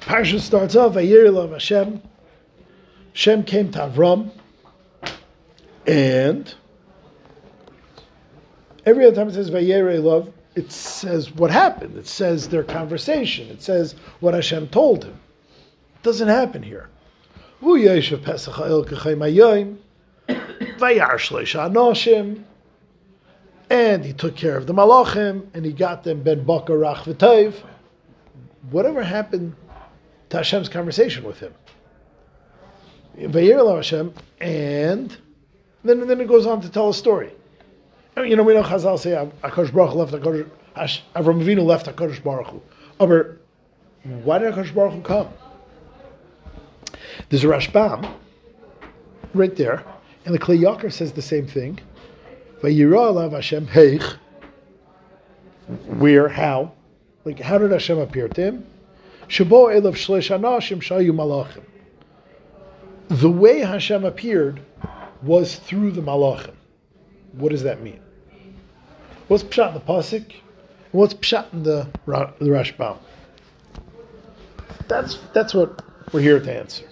Parsha starts off, Vayir Hashem. Shem came to Avram, and every other time it says Vayere love, it says what happened. It says their conversation. It says what Hashem told him. It doesn't happen here. And he took care of the malachim, and he got them ben bakar rach v'tayv. Whatever happened to Hashem's conversation with him? Hashem, and then, then it goes on to tell a story. You know, we know Chazal say Akash Baruch left Akash, Avram Avinu left Akash Baruch. Aber why did Akash Baruch come? There's a Rashbam right there, and the Kli Yakar says the same thing. Vayira alav Hashem heich. Where? How? Like, how did Hashem appear to him? Shabo shayu malachim. The way Hashem appeared was through the malachim. What does that mean? What's pshat in the pasuk? What's pshat in the the Rashbam? That's that's what we're here to answer.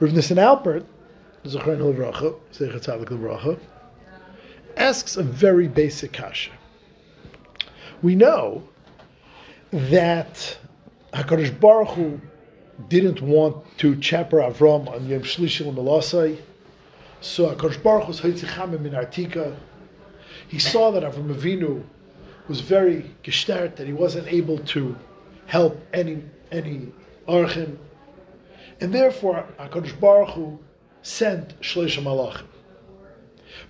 Rav Nissen Alpert, asks a very basic kasha. We know that Hakadosh Baruch Hu didn't want to chaper Avram on Yom Shlishi Melasai, so Hakadosh Baruch Hu's hotzi chama minartika. He saw that Avram Avinu was very gestert that he wasn't able to help any any archim, and therefore Hakadosh Baruch Hu sent Shleisha Malachim.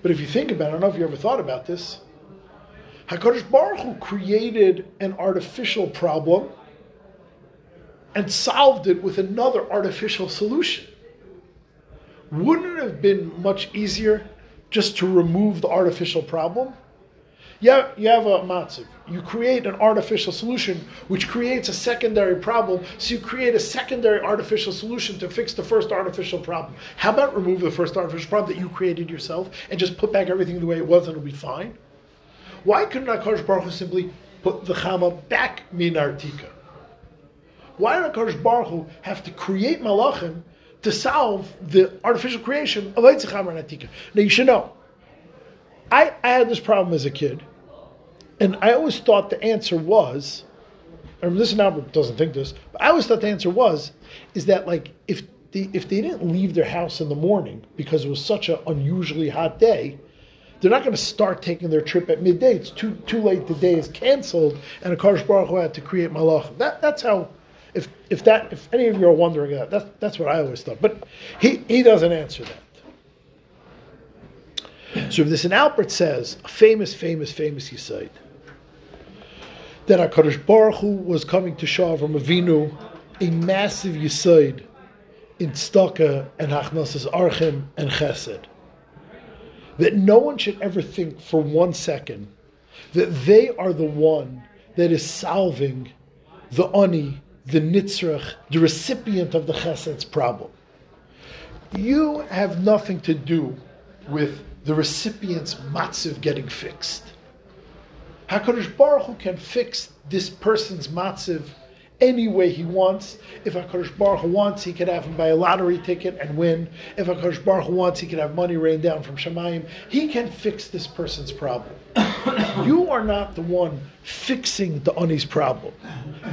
But if you think about it, I don't know if you ever thought about this. Hakadosh Baruch Hu created an artificial problem and solved it with another artificial solution. Wouldn't it have been much easier just to remove the artificial problem? Yeah, you have a matziv. You create an artificial solution which creates a secondary problem. So you create a secondary artificial solution to fix the first artificial problem. How about remove the first artificial problem that you created yourself and just put back everything the way it was and it'll be fine? Why couldn't HaKadosh Baruch Hu simply put the Chama back minartika? Why did HaKadosh Baruch Hu have to create Malachim to solve the artificial creation of Eitzacham and Atika? Now you should know, I, I had this problem as a kid, and I always thought the answer was, I mean, this Albert doesn't think this, but I always thought the answer was, is that like if the, if they didn't leave their house in the morning because it was such an unusually hot day, they're not going to start taking their trip at midday. It's too too late. The day is canceled, and a Akash Baruch Hu had to create malach. That that's how. If if that if any of you are wondering that, that's that's what I always thought. But he he doesn't answer that. So if Nissen Alpert says a famous famous famous yesod that Hakadosh Baruch Hu was coming to Shah from Avinu, a massive yesod in tzedaka and Hachnasas Archim and Chesed that no one should ever think for one second that they are the one that is solving the ani, the nitzrach, the recipient of the chesed's problem. You have nothing to do with the recipient's matziv getting fixed. Hakadosh Baruch Hu can fix this person's matziv any way he wants. If HaKadosh Baruch Hu wants, he can have him buy a lottery ticket and win. If HaKadosh Baruch Hu wants, he can have money rain down from Shemayim. He can fix this person's problem. you are not the one fixing the Ani's problem.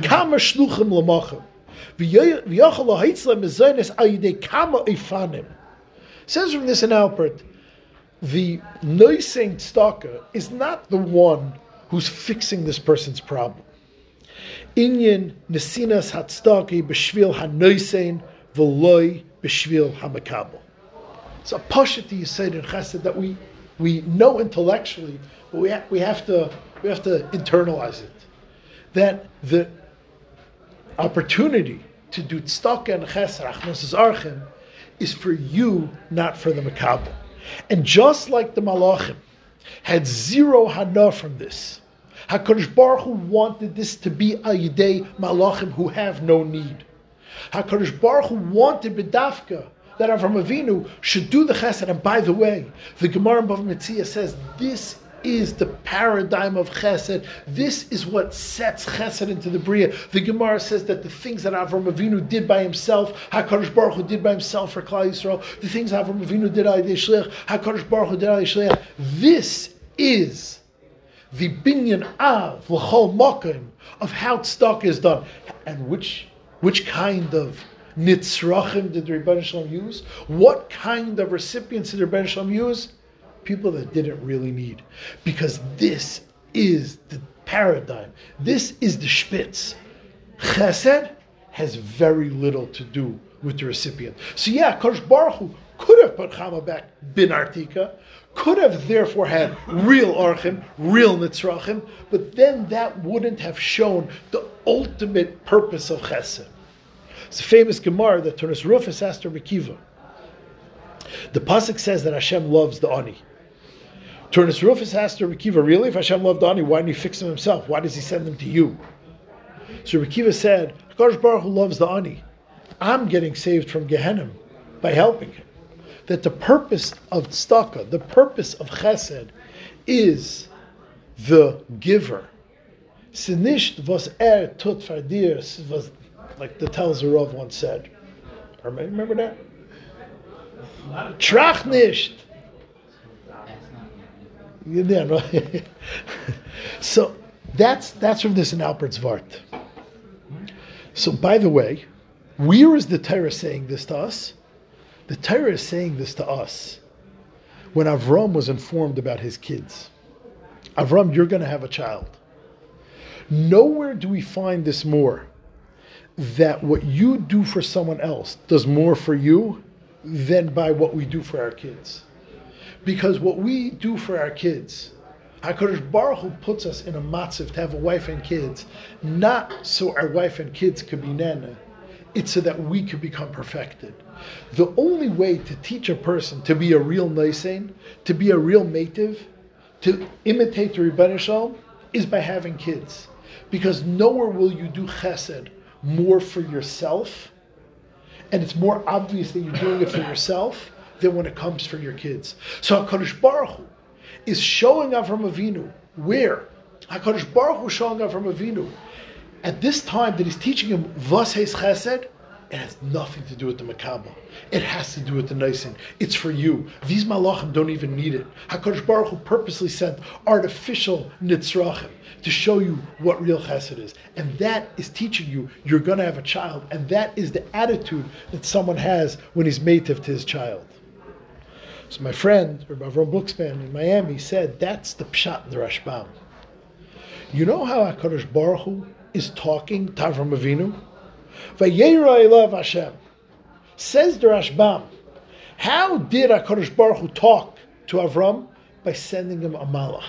Kama shluchim lamachim. Says from Nissen Alpert, the noising stalker is not the one who's fixing this person's problem. Inyan nesinas hatzedaka b'shvil hanoisein v'loy b'shvil hamakabel. It's a pashut you say in Chesed that we we know intellectually, but we ha- we have to we have to internalize it. That the opportunity to do tzedakah and chesed achnos archim is for you, not for the makabel. And just like the malachim had zero hana from this, HaKadosh Baruch Hu wanted this to be a Yidei Malachim who have no need. HaKadosh Baruch Hu wanted B'dafka that Avram Avinu should do the chesed. And by the way, the Gemara in Bava Metzia says this is the paradigm of chesed. This is what sets chesed into the bria. The Gemara says that the things that Avram Avinu did by himself, Hakadosh Baruch Hu did by himself for Klal Yisrael, the things Avram Avinu did al Shliach, Hakadosh Baruch Hu did al Shliach. This is the binyan av l'chol mokim of how tzedakah is done, and which which kind of nitzrachim did Ribono Shel Olam use? What kind of recipients did Ribono Shel Olam use? People that didn't really need, because this is the paradigm. This is the spitz. Chesed has very little to do with the recipient. So yeah, Kodesh Baruch Hu could have put Chama back bin Artika, could have therefore had real Archim, real Nitzrachim, but then that wouldn't have shown the ultimate purpose of Chesed. It's a famous Gemara that Turnus Rufus asked Akiva. The Pasuk says that Hashem loves the Ani. Turnus Rufus asked Akiva, really? If Hashem loved the Ani, why didn't he fix them himself? Why does he send them to you? So Rabbi Akiva said, Hakadosh Baruch who loves the Ani. I'm getting saved from Gehenna by helping him. That the purpose of tzedakah, the purpose of chesed, is the giver. Sinisht was er tut fardir, was like the Telzerov once said. Remember that? Trach nicht. Yeah, right. so that's that's from Nissen Alpert's Vart. So by the way, where is the Torah saying this to us? The Torah is saying this to us when Avram was informed about his kids. Avram, you're going to have a child. Nowhere do we find this more that what you do for someone else does more for you than by what we do for our kids. Because what we do for our kids, HaKadosh Baruch Hu puts us in a matziv to have a wife and kids, not so our wife and kids could be nana, it's so that we could become perfected. The only way to teach a person to be a real Nisain, to be a real native, to imitate the Rebbeinu is by having kids. Because nowhere will you do chesed more for yourself, and it's more obvious that you're doing it for yourself than when it comes for your kids. So HaKadosh Baruch Hu is showing Avram Avinu where HaKadosh Baruch Hu showing Avram Avinu at this time that he's teaching him Vas Chesed, it has nothing to do with the Makaba. It has to do with the Nisan. It's for you. These Malachim don't even need it. HaKadosh Baruch Hu purposely sent artificial Nitzrachim to show you what real Chesed is. And that is teaching you you're going to have a child. And that is the attitude that someone has when he's mative to his child. So my friend, Rabbi Avram Buxman in Miami, said that's the pshat in the Rashbam. You know how HaKadosh Baruch Hu is talking to Avram Avinu? Hashem. Says the Rashbam, how did HaKadosh Baruch Hu talk to Avram? By sending him a malach.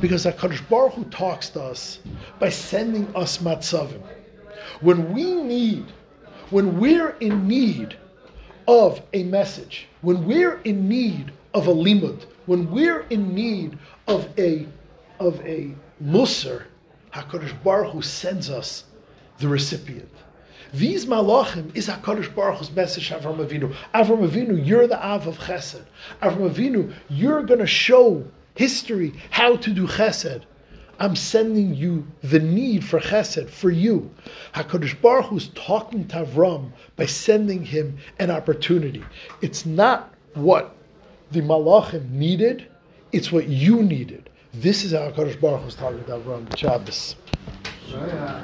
Because HaKadosh Baruch Hu talks to us by sending us matzavim. When we need, when we're in need of a message, when we're in need of a limud, when we're in need of a of a musar, Hakadosh Baruch Hu sends us the recipient. These malachim is Hakadosh Baruch Hu's message to Avram Avinu. Avram Avinu, you're the Av of Chesed. Avram Avinu, you're going to show history how to do Chesed. I'm sending you the need for Chesed for you. Hakadosh Baruch Hu's talking to Avram by sending him an opportunity. It's not what the malachim needed; it's what you needed. This is how Hakadosh Baruch Hu's talking to Avram Shabbos.